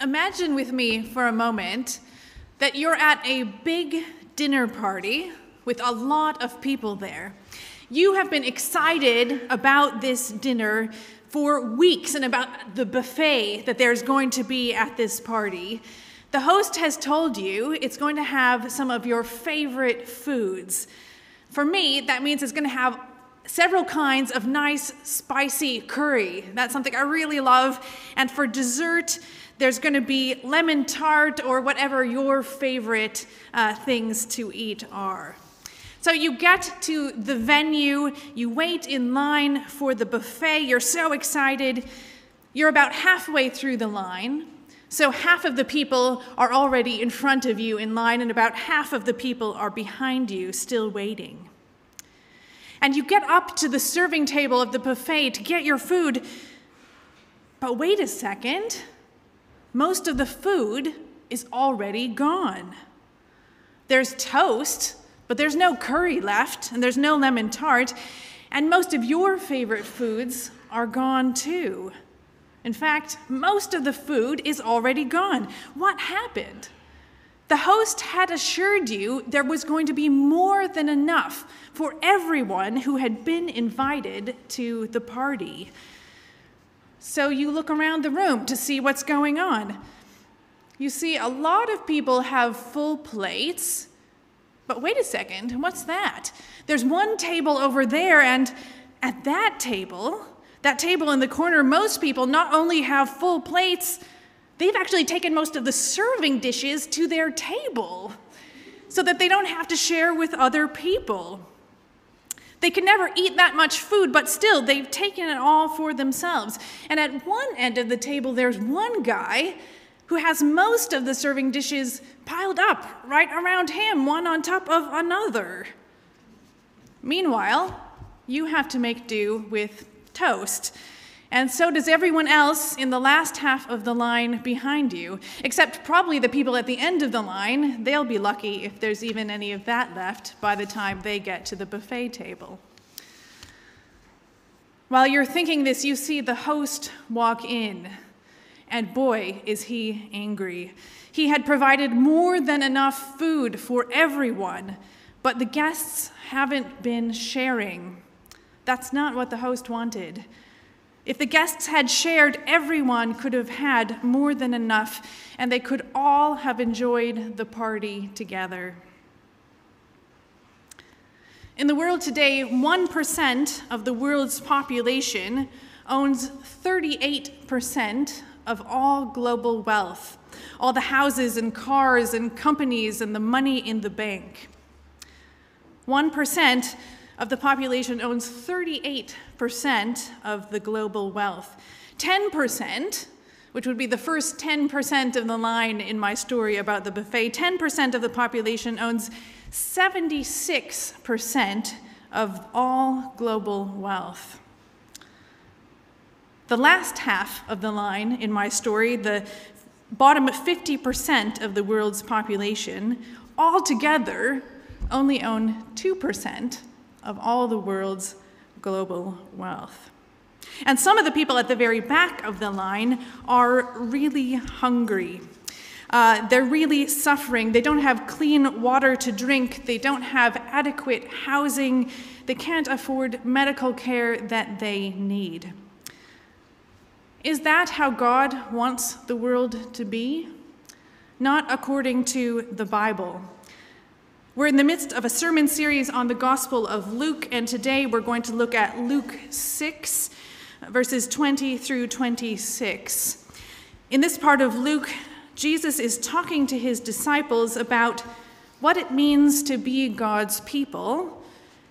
Imagine with me for a moment that you're at a big dinner party with a lot of people there. You have been excited about this dinner for weeks and about the buffet that there's going to be at this party. The host has told you it's going to have some of your favorite foods. For me, that means it's going to have several kinds of nice, spicy curry. That's something I really love. And for dessert, there's going to be lemon tart or whatever your favorite uh, things to eat are. So you get to the venue, you wait in line for the buffet, you're so excited. You're about halfway through the line. So half of the people are already in front of you in line, and about half of the people are behind you, still waiting. And you get up to the serving table of the buffet to get your food. But wait a second most of the food is already gone. There's toast, but there's no curry left, and there's no lemon tart, and most of your favorite foods are gone too. In fact, most of the food is already gone. What happened? The host had assured you there was going to be more than enough for everyone who had been invited to the party. So you look around the room to see what's going on. You see, a lot of people have full plates, but wait a second, what's that? There's one table over there, and at that table, that table in the corner, most people not only have full plates, they've actually taken most of the serving dishes to their table so that they don't have to share with other people. They can never eat that much food, but still, they've taken it all for themselves. And at one end of the table, there's one guy who has most of the serving dishes piled up right around him, one on top of another. Meanwhile, you have to make do with toast. And so does everyone else in the last half of the line behind you, except probably the people at the end of the line. They'll be lucky if there's even any of that left by the time they get to the buffet table. While you're thinking this, you see the host walk in, and boy, is he angry. He had provided more than enough food for everyone, but the guests haven't been sharing. That's not what the host wanted. If the guests had shared, everyone could have had more than enough, and they could all have enjoyed the party together. In the world today, 1% of the world's population owns 38% of all global wealth, all the houses and cars and companies and the money in the bank. 1% of the population owns 38% of the global wealth. 10%, which would be the first 10% of the line in my story about the buffet, 10% of the population owns 76% of all global wealth. The last half of the line in my story, the bottom 50% of the world's population, altogether only own 2% of all the world's global wealth. And some of the people at the very back of the line are really hungry. Uh, they're really suffering. They don't have clean water to drink. They don't have adequate housing. They can't afford medical care that they need. Is that how God wants the world to be? Not according to the Bible. We're in the midst of a sermon series on the Gospel of Luke, and today we're going to look at Luke 6, verses 20 through 26. In this part of Luke, Jesus is talking to his disciples about what it means to be God's people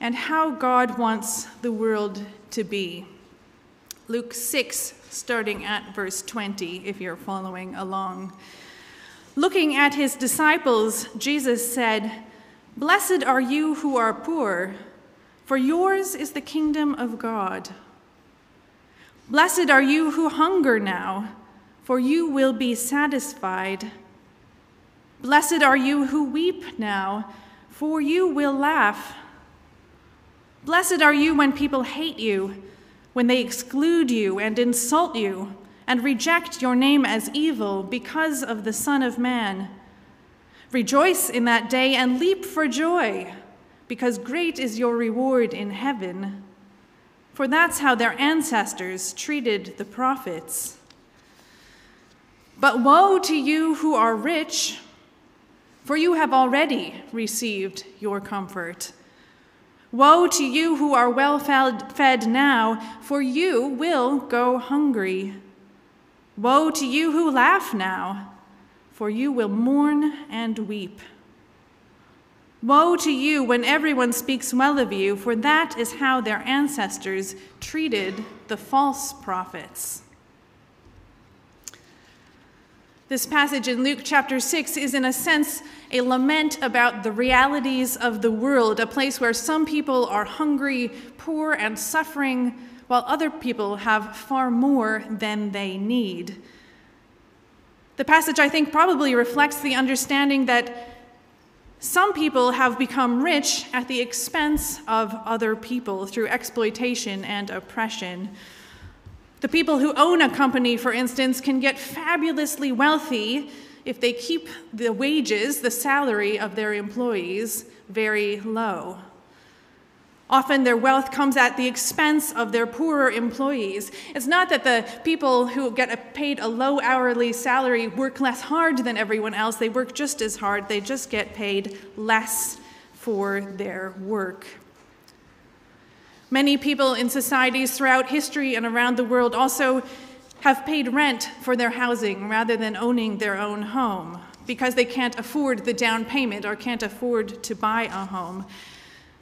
and how God wants the world to be. Luke 6, starting at verse 20, if you're following along. Looking at his disciples, Jesus said, Blessed are you who are poor, for yours is the kingdom of God. Blessed are you who hunger now, for you will be satisfied. Blessed are you who weep now, for you will laugh. Blessed are you when people hate you, when they exclude you and insult you, and reject your name as evil because of the Son of Man. Rejoice in that day and leap for joy, because great is your reward in heaven. For that's how their ancestors treated the prophets. But woe to you who are rich, for you have already received your comfort. Woe to you who are well fed now, for you will go hungry. Woe to you who laugh now, for you will mourn and weep. Woe to you when everyone speaks well of you, for that is how their ancestors treated the false prophets. This passage in Luke chapter 6 is, in a sense, a lament about the realities of the world, a place where some people are hungry, poor, and suffering while other people have far more than they need. The passage, I think, probably reflects the understanding that some people have become rich at the expense of other people through exploitation and oppression. The people who own a company, for instance, can get fabulously wealthy if they keep the wages, the salary of their employees, very low. Often their wealth comes at the expense of their poorer employees. It's not that the people who get paid a low hourly salary work less hard than everyone else, they work just as hard, they just get paid less for their work. Many people in societies throughout history and around the world also have paid rent for their housing rather than owning their own home because they can't afford the down payment or can't afford to buy a home.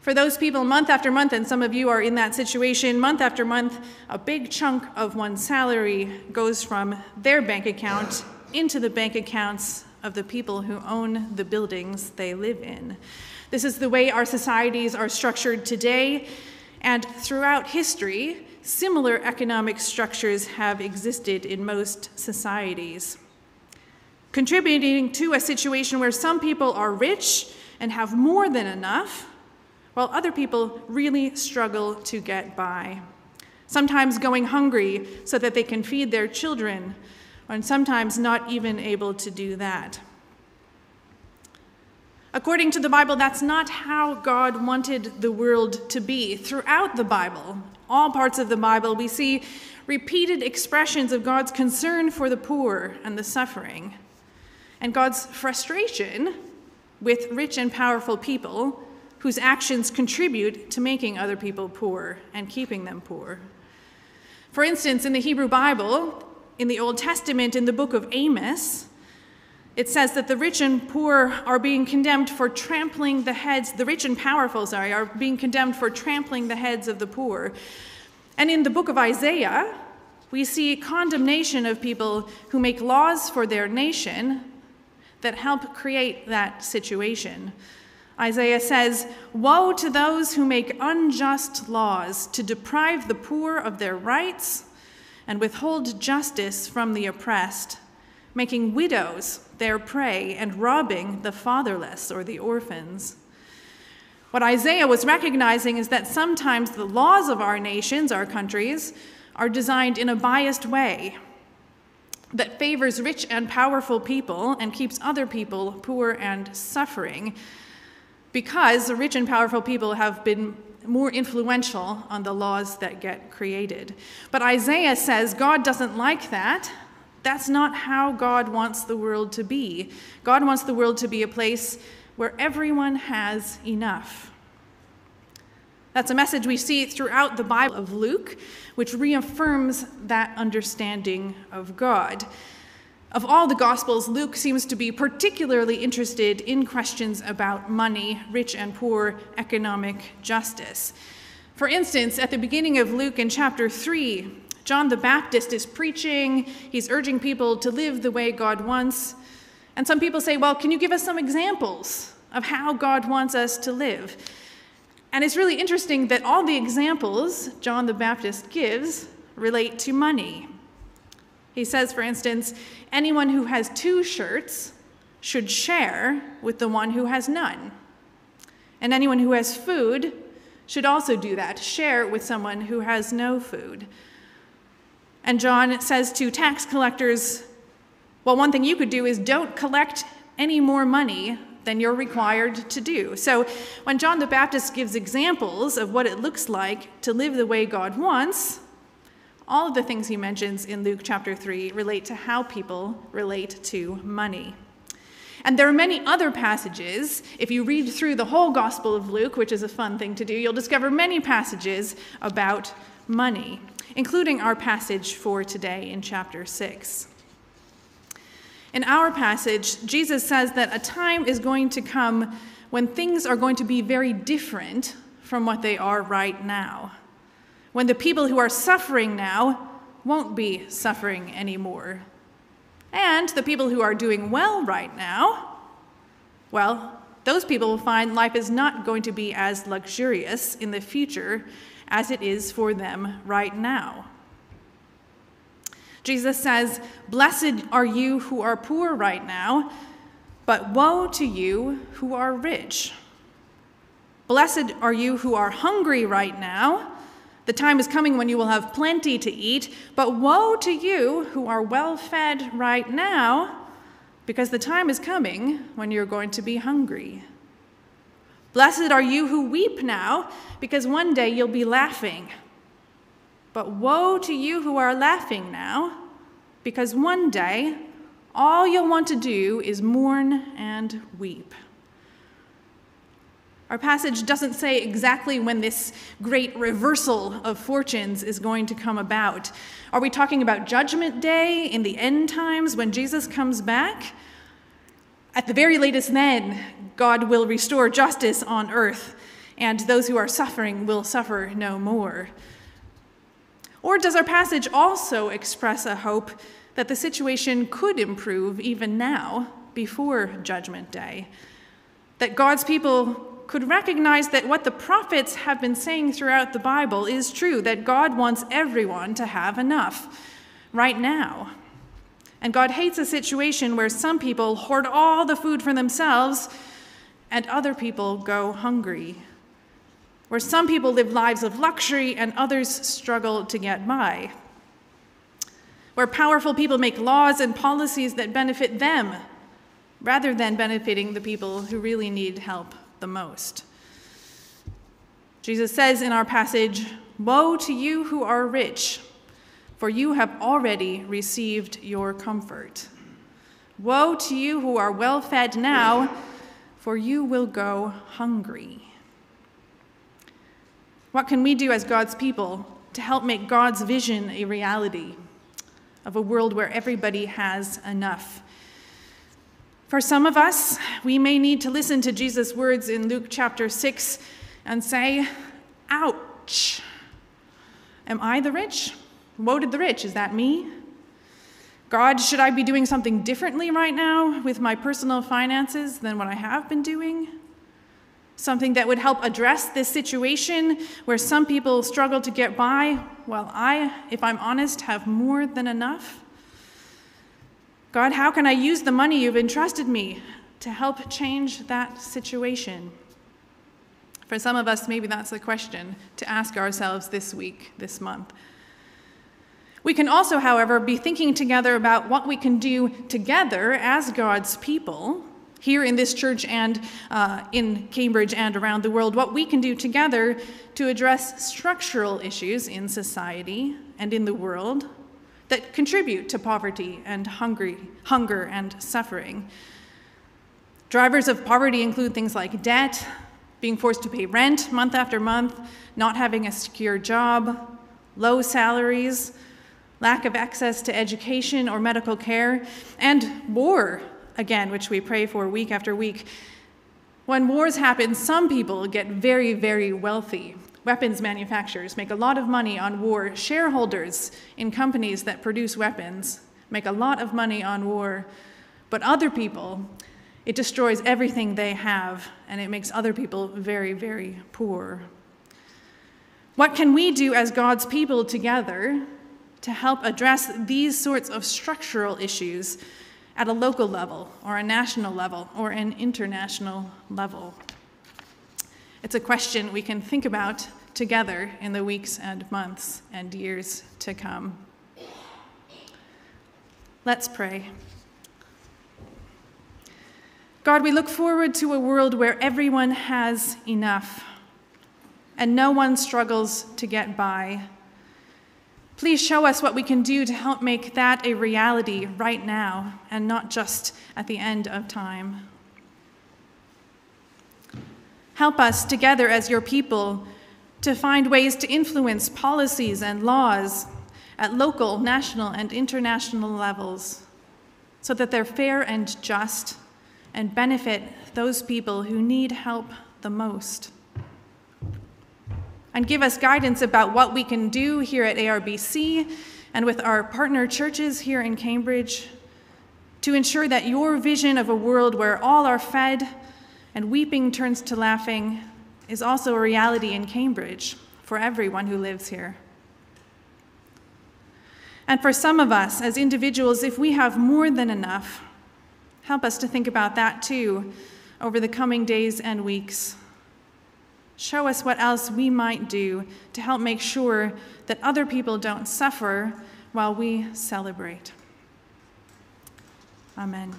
For those people, month after month, and some of you are in that situation, month after month, a big chunk of one's salary goes from their bank account into the bank accounts of the people who own the buildings they live in. This is the way our societies are structured today, and throughout history, similar economic structures have existed in most societies, contributing to a situation where some people are rich and have more than enough while other people really struggle to get by. Sometimes going hungry so that they can feed their children, and sometimes not even able to do that. According to the Bible, that's not how God wanted the world to be. Throughout the Bible, all parts of the Bible, we see repeated expressions of God's concern for the poor and the suffering, and God's frustration with rich and powerful people whose actions contribute to making other people poor and keeping them poor. For instance, in the Hebrew Bible, in the Old Testament, in the book of Amos, it says that the rich and poor are being condemned for trampling the heads, the rich and powerful, sorry, are being condemned for trampling the heads of the poor. And in the book of Isaiah, we see condemnation of people who make laws for their nation that help create that situation. Isaiah says, Woe to those who make unjust laws to deprive the poor of their rights and withhold justice from the oppressed, making widows their prey and robbing the fatherless or the orphans. What Isaiah was recognizing is that sometimes the laws of our nations, our countries, are designed in a biased way that favors rich and powerful people and keeps other people poor and suffering because rich and powerful people have been more influential on the laws that get created. But Isaiah says God doesn't like that. That's not how God wants the world to be. God wants the world to be a place where everyone has enough. That's a message we see throughout the Bible of Luke, which reaffirms that understanding of God. Of all the Gospels, Luke seems to be particularly interested in questions about money, rich and poor, economic justice. For instance, at the beginning of Luke in chapter 3, John the Baptist is preaching, he's urging people to live the way God wants. And some people say, Well, can you give us some examples of how God wants us to live? And it's really interesting that all the examples John the Baptist gives relate to money. He says, for instance, anyone who has two shirts should share with the one who has none. And anyone who has food should also do that, share with someone who has no food. And John says to tax collectors, well, one thing you could do is don't collect any more money than you're required to do. So when John the Baptist gives examples of what it looks like to live the way God wants, all of the things he mentions in Luke chapter 3 relate to how people relate to money. And there are many other passages. If you read through the whole Gospel of Luke, which is a fun thing to do, you'll discover many passages about money, including our passage for today in chapter 6. In our passage, Jesus says that a time is going to come when things are going to be very different from what they are right now. When the people who are suffering now won't be suffering anymore. And the people who are doing well right now, well, those people will find life is not going to be as luxurious in the future as it is for them right now. Jesus says, Blessed are you who are poor right now, but woe to you who are rich. Blessed are you who are hungry right now. The time is coming when you will have plenty to eat, but woe to you who are well fed right now, because the time is coming when you're going to be hungry. Blessed are you who weep now, because one day you'll be laughing. But woe to you who are laughing now, because one day all you'll want to do is mourn and weep. Our passage doesn't say exactly when this great reversal of fortunes is going to come about. Are we talking about Judgment Day in the end times when Jesus comes back? At the very latest, then, God will restore justice on earth, and those who are suffering will suffer no more. Or does our passage also express a hope that the situation could improve even now, before Judgment Day? That God's people could recognize that what the prophets have been saying throughout the Bible is true, that God wants everyone to have enough right now. And God hates a situation where some people hoard all the food for themselves and other people go hungry where some people live lives of luxury and others struggle to get by, where powerful people make laws and policies that benefit them rather than benefiting the people who really need help the most. Jesus says in our passage, Woe to you who are rich, for you have already received your comfort. Woe to you who are well fed now, for you will go hungry. What can we do as God's people to help make God's vision a reality of a world where everybody has enough? For some of us, we may need to listen to Jesus' words in Luke chapter 6 and say, Ouch! Am I the rich? Woe to the rich, is that me? God, should I be doing something differently right now with my personal finances than what I have been doing? something that would help address this situation where some people struggle to get by while I, if I'm honest, have more than enough? God, how can I use the money you've entrusted me to help change that situation? For some of us, maybe that's the question to ask ourselves this week, this month. We can also, however, be thinking together about what we can do together as God's people here in this church and uh, in Cambridge and around the world, what we can do together to address structural issues in society and in the world that contribute to poverty and hungry, hunger and suffering. Drivers of poverty include things like debt, being forced to pay rent month after month, not having a secure job, low salaries, lack of access to education or medical care, and war again, which we pray for week after week. When wars happen, some people get very, very wealthy. Weapons manufacturers make a lot of money on war. Shareholders in companies that produce weapons make a lot of money on war. But other people, it destroys everything they have, and it makes other people very, very poor. What can we do as God's people together to help address these sorts of structural issues at a local level, or a national level, or an international level? It's a question we can think about together in the weeks and months and years to come. Let's pray. God, we look forward to a world where everyone has enough and no one struggles to get by. Please show us what we can do to help make that a reality right now and not just at the end of time. Help us together as your people to find ways to influence policies and laws at local, national, and international levels so that they're fair and just and benefit those people who need help the most. And give us guidance about what we can do here at ARBC and with our partner churches here in Cambridge to ensure that your vision of a world where all are fed and weeping turns to laughing is also a reality in Cambridge for everyone who lives here. And for some of us as individuals, if we have more than enough, help us to think about that too over the coming days and weeks. Show us what else we might do to help make sure that other people don't suffer while we celebrate. Amen.